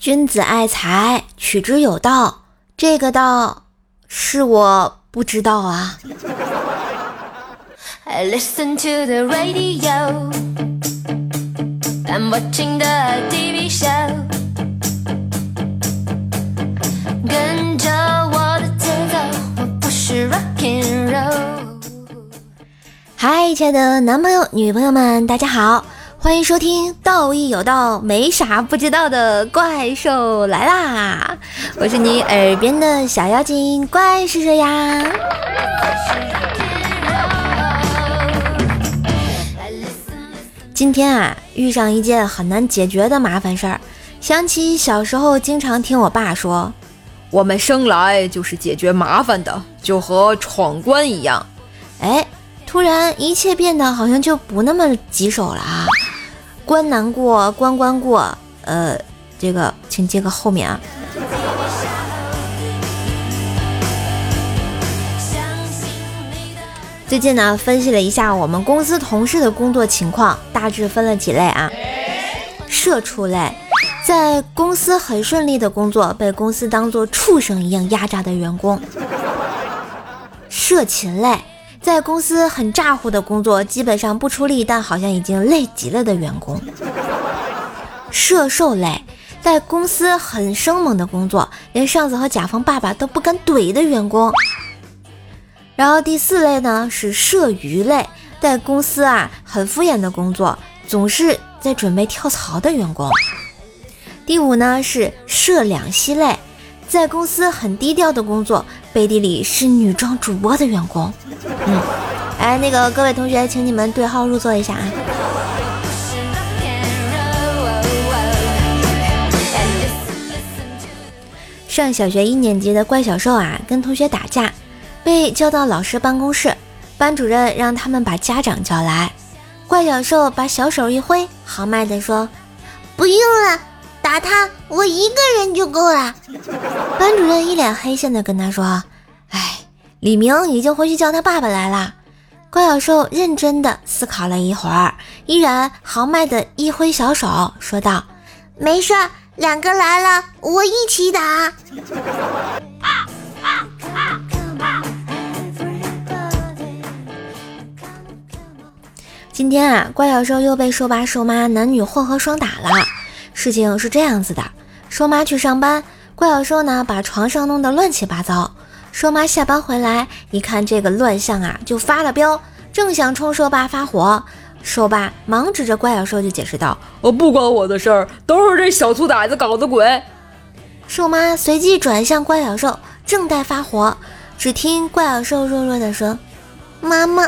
君子爱财，取之有道。这个道是我不知道啊。嗨，亲爱的男朋友、女朋友们，大家好，欢迎收听《道义有道，没啥不知道的怪兽来啦》，我是你耳边的小妖精，怪是谁呀？今天啊，遇上一件很难解决的麻烦事儿，想起小时候经常听我爸说，我们生来就是解决麻烦的，就和闯关一样。哎，突然一切变得好像就不那么棘手了啊！关难过关关过，呃，这个请接个后面啊。最近呢，分析了一下我们公司同事的工作情况，大致分了几类啊。社畜类，在公司很顺利的工作，被公司当做畜生一样压榨的员工。社禽类，在公司很咋呼的工作，基本上不出力，但好像已经累极了的员工。社兽类，在公司很生猛的工作，连上司和甲方爸爸都不敢怼的员工。然后第四类呢是社鱼类，在公司啊很敷衍的工作，总是在准备跳槽的员工。第五呢是社两栖类，在公司很低调的工作，背地里是女装主播的员工。嗯，哎，那个各位同学，请你们对号入座一下啊。上小学一年级的怪小兽啊，跟同学打架。被叫到老师办公室，班主任让他们把家长叫来。怪小兽把小手一挥，豪迈地说：“不用，打他我一个人就够了。”班主任一脸黑线的跟他说：“哎，李明已经回去叫他爸爸来了。”怪小兽认真的思考了一会儿，依然豪迈的一挥小手，说道：“没事，两个来了，我一起打。”今天啊，怪小兽又被兽爸兽妈男女混合双打了。事情是这样子的：瘦妈去上班，怪小兽呢把床上弄得乱七八糟。瘦妈下班回来一看这个乱象啊，就发了飙，正想冲瘦爸发火，瘦爸忙指着怪小兽就解释道：“我不关我的事儿，都是这小兔崽子搞的鬼。”兽妈随即转向怪小兽，正待发火，只听怪小兽弱弱的说：“妈妈，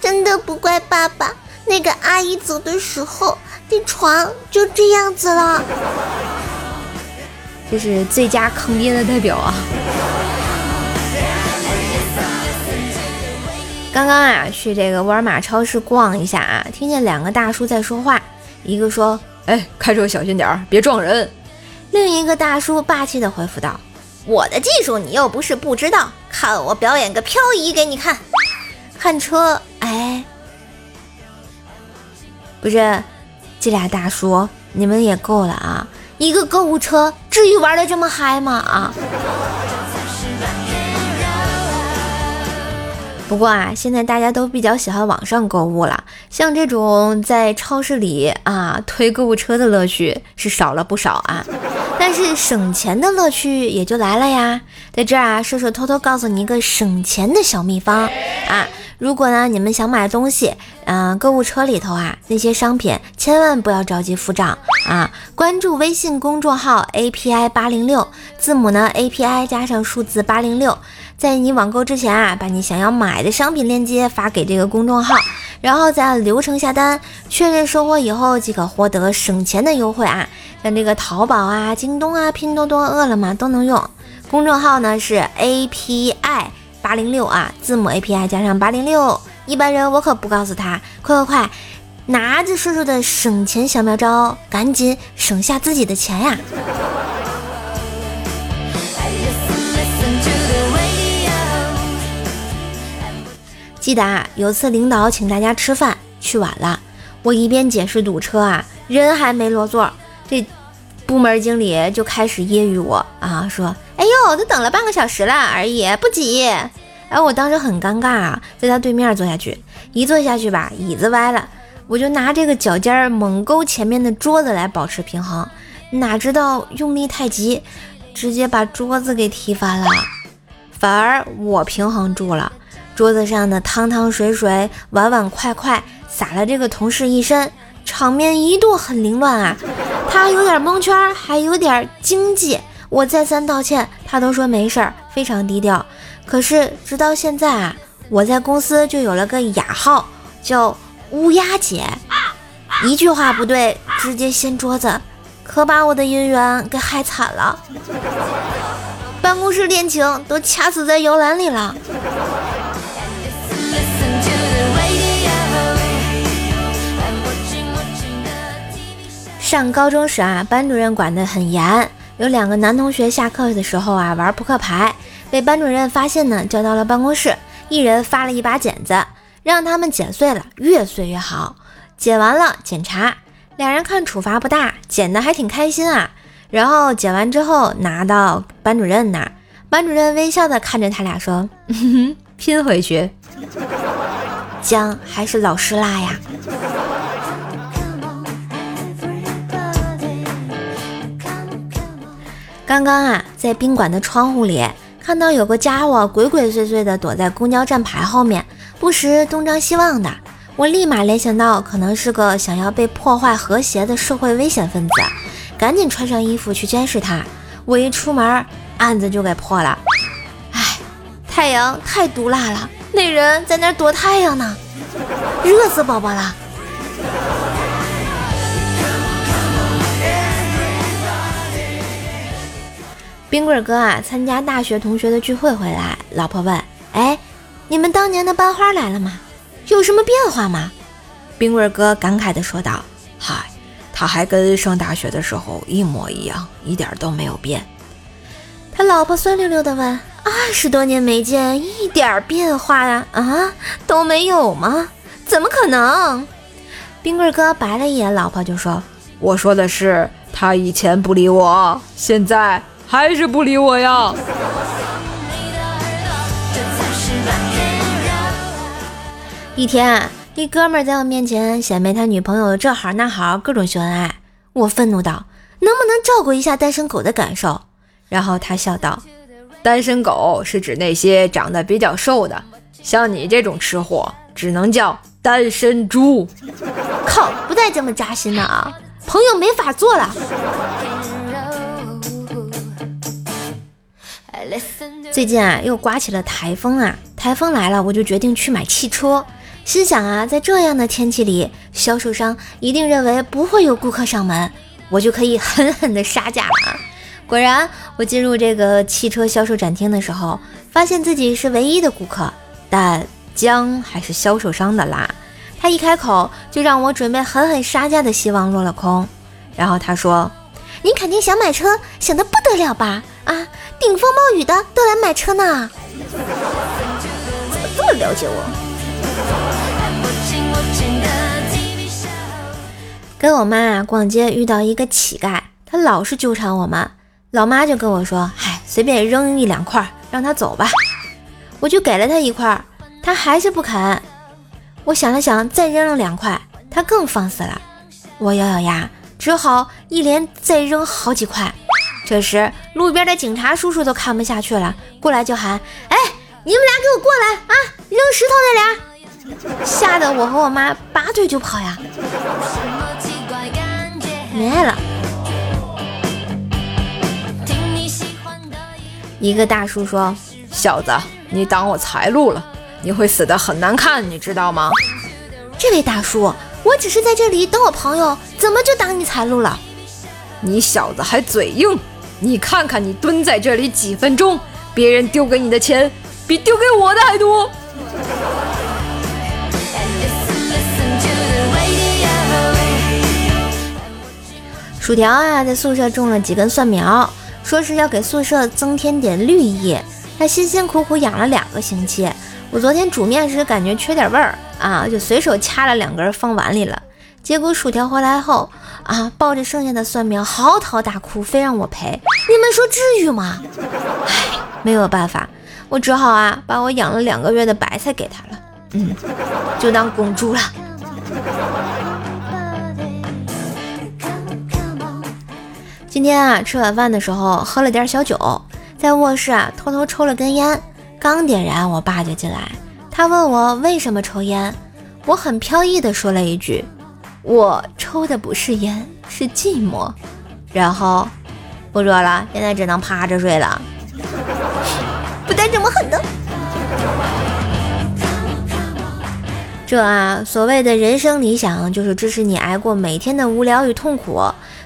真的不怪爸爸。”那个阿姨走的时候，这床就这样子了。这是最佳坑爹的代表啊！刚刚啊，去这个沃尔玛超市逛一下啊，听见两个大叔在说话，一个说：“哎，开车小心点儿，别撞人。”另一个大叔霸气的回复道：“我的技术你又不是不知道，看我表演个漂移给你看。”看车，哎。不是，这俩大叔，你们也够了啊！一个购物车，至于玩的这么嗨吗？啊！不过啊，现在大家都比较喜欢网上购物了，像这种在超市里啊推购物车的乐趣是少了不少啊。但是省钱的乐趣也就来了呀，在这儿啊，射手偷偷告诉你一个省钱的小秘方啊。如果呢，你们想买东西，嗯，购物车里头啊那些商品，千万不要着急付账啊！关注微信公众号 API 八零六，字母呢 API 加上数字八零六，在你网购之前啊，把你想要买的商品链接发给这个公众号，然后再按流程下单，确认收货以后即可获得省钱的优惠啊！像这个淘宝啊、京东啊、拼多多、饿了么都能用。公众号呢是 API。八零六啊，字母 API 加上八零六，一般人我可不告诉他。快快快，拿着叔叔的省钱小妙招，赶紧省下自己的钱呀！记得啊，有次领导请大家吃饭，去晚了，我一边解释堵车啊，人还没落座，这。部门经理就开始揶揄我啊，说：“哎呦，都等了半个小时了而已，不急”哎，我当时很尴尬啊，在他对面坐下去，一坐下去吧，椅子歪了，我就拿这个脚尖儿猛勾前面的桌子来保持平衡，哪知道用力太急，直接把桌子给踢翻了，反而我平衡住了。桌子上的汤汤水水、碗碗筷筷洒了这个同事一身，场面一度很凌乱啊！他有点蒙圈，还有点惊悸。我再三道歉，他都说没事儿，非常低调。可是直到现在啊，我在公司就有了个雅号，叫乌鸦姐。一句话不对，直接掀桌子，可把我的姻缘给害惨了。办公室恋情都掐死在摇篮里了。上高中时啊，班主任管得很严。有两个男同学下课的时候啊玩扑克牌，被班主任发现呢，叫到了办公室，一人发了一把剪子，让他们剪碎了，越碎越好。剪完了检查，俩人看处罚不大，剪的还挺开心啊。然后剪完之后拿到班主任那儿，班主任微笑的看着他俩说：“拼回去，姜还是老师辣呀。”刚刚啊，在宾馆的窗户里看到有个家伙鬼鬼祟祟的躲在公交站牌后面，不时东张西望的。我立马联想到，可能是个想要被破坏和谐的社会危险分子，赶紧穿上衣服去监视他。我一出门，案子就给破了。唉，太阳太毒辣了，那人在那躲太阳呢，热死宝宝了。冰棍哥啊，参加大学同学的聚会回来，老婆问：“哎，你们当年的班花来了吗？有什么变化吗？”冰棍哥感慨地说道：“嗨，他还跟上大学的时候一模一样，一点都没有变。”他老婆酸溜溜地问：“二十多年没见，一点变化呀？啊，都没有吗？怎么可能？”冰棍哥白了一眼老婆，就说：“我说的是，他以前不理我，现在。”还是不理我呀！一天，一哥们在我面前显摆他女朋友这好那好，各种秀恩爱。我愤怒道：“能不能照顾一下单身狗的感受？”然后他笑道：“单身狗是指那些长得比较瘦的，像你这种吃货，只能叫单身猪。”靠，不带这么扎心的啊！朋友没法做了。最近啊，又刮起了台风啊！台风来了，我就决定去买汽车。心想啊，在这样的天气里，销售商一定认为不会有顾客上门，我就可以狠狠的杀价了。果然，我进入这个汽车销售展厅的时候，发现自己是唯一的顾客，但姜还是销售商的啦。他一开口，就让我准备狠狠杀价的希望落了空。然后他说：“你肯定想买车，想得不得了吧？啊！”顶风冒雨的都来买车呢，怎么这么了解我？跟我妈啊逛街遇到一个乞丐，他老是纠缠我妈，老妈就跟我说：“嗨，随便扔一两块，让他走吧。”我就给了他一块，他还是不肯。我想了想，再扔了两块，他更放肆了。我咬咬牙，只好一连再扔好几块。这时，路边的警察叔叔都看不下去了，过来就喊：“哎，你们俩给我过来啊！扔石头那俩！” 吓得我和我妈拔腿就跑呀，没爱了。一个大叔说：“小子，你挡我财路了，你会死的很难看，你知道吗？”这位大叔，我只是在这里等我朋友，怎么就挡你财路了？你小子还嘴硬！你看看，你蹲在这里几分钟，别人丢给你的钱比丢给我的还多。薯条啊，在宿舍种了几根蒜苗，说是要给宿舍增添点绿意。他辛辛苦苦养了两个星期，我昨天煮面时感觉缺点味儿啊，就随手掐了两根放碗里了。结果薯条回来后，啊，抱着剩下的蒜苗嚎啕大哭，非让我赔。你们说至于吗？唉，没有办法，我只好啊，把我养了两个月的白菜给他了，嗯，就当公猪了。今天啊，吃晚饭的时候喝了点小酒，在卧室啊偷偷抽了根烟，刚点燃，我爸就进来，他问我为什么抽烟，我很飘逸的说了一句，我抽的不是烟，是寂寞。然后不说了，现在只能趴着睡了，不带这么狠的。这啊，所谓的人生理想，就是支持你挨过每天的无聊与痛苦。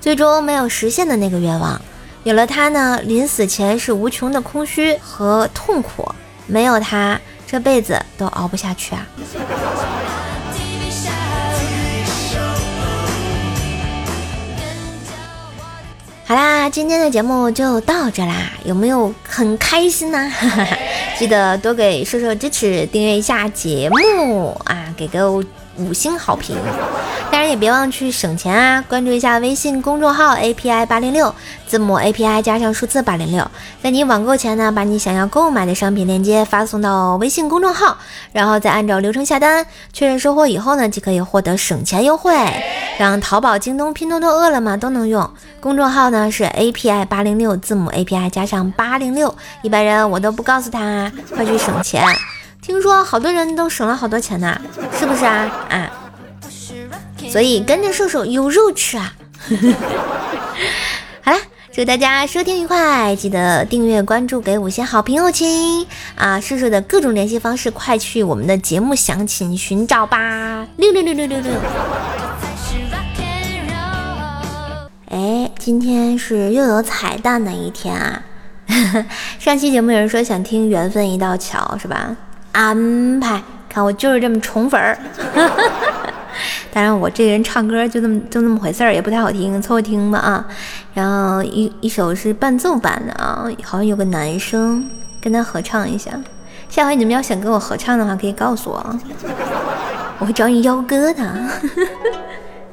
最终没有实现的那个愿望，有了它呢，临死前是无穷的空虚和痛苦；没有它，这辈子都熬不下去啊！好啦，今天的节目就到这啦，有没有很开心呢？记得多给瘦瘦支持，订阅一下节目啊，给个。五星好评，当然也别忘去省钱啊！关注一下微信公众号 API 八零六，字母 API 加上数字八零六，在你网购前呢，把你想要购买的商品链接发送到微信公众号，然后再按照流程下单，确认收货以后呢，就可以获得省钱优惠，让淘宝、京东、拼多多、饿了么都能用。公众号呢是 API 八零六，字母 API 加上八零六，一般人我都不告诉他啊，快去省钱。听说好多人都省了好多钱呢，是不是啊？啊，所以跟着瘦瘦有肉吃啊！好了，祝大家收听愉快，记得订阅关注，给五星好评哦，亲啊！瘦瘦的各种联系方式，快去我们的节目详情寻找吧！六六六六六六。哎，今天是又有彩蛋的一天啊！上期节目有人说想听《缘分一道桥》，是吧？安排，看我就是这么宠粉儿。当然，我这个人唱歌就这么就那么回事儿，也不太好听，凑合听吧啊。然后一一首是伴奏版的啊，好像有个男生跟他合唱一下。下回你们要想跟我合唱的话，可以告诉我啊，我会找你邀歌的。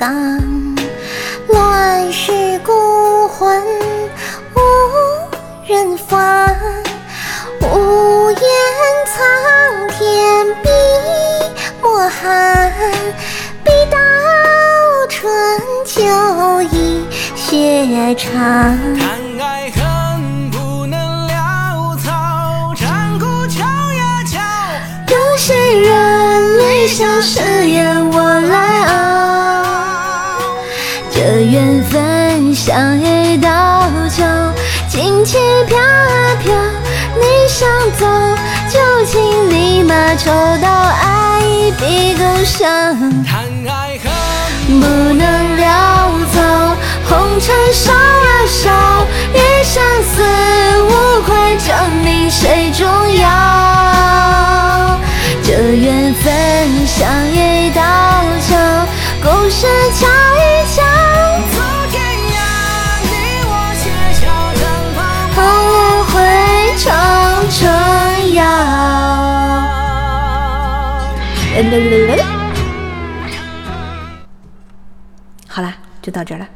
葬岗，乱世孤魂无人访，无言苍天笔墨寒，笔到春秋一血长。笑誓言我来立马抽刀，爱一笔勾销。不能潦草，红尘烧啊烧，一生死无愧，证明谁重好啦，就到这了。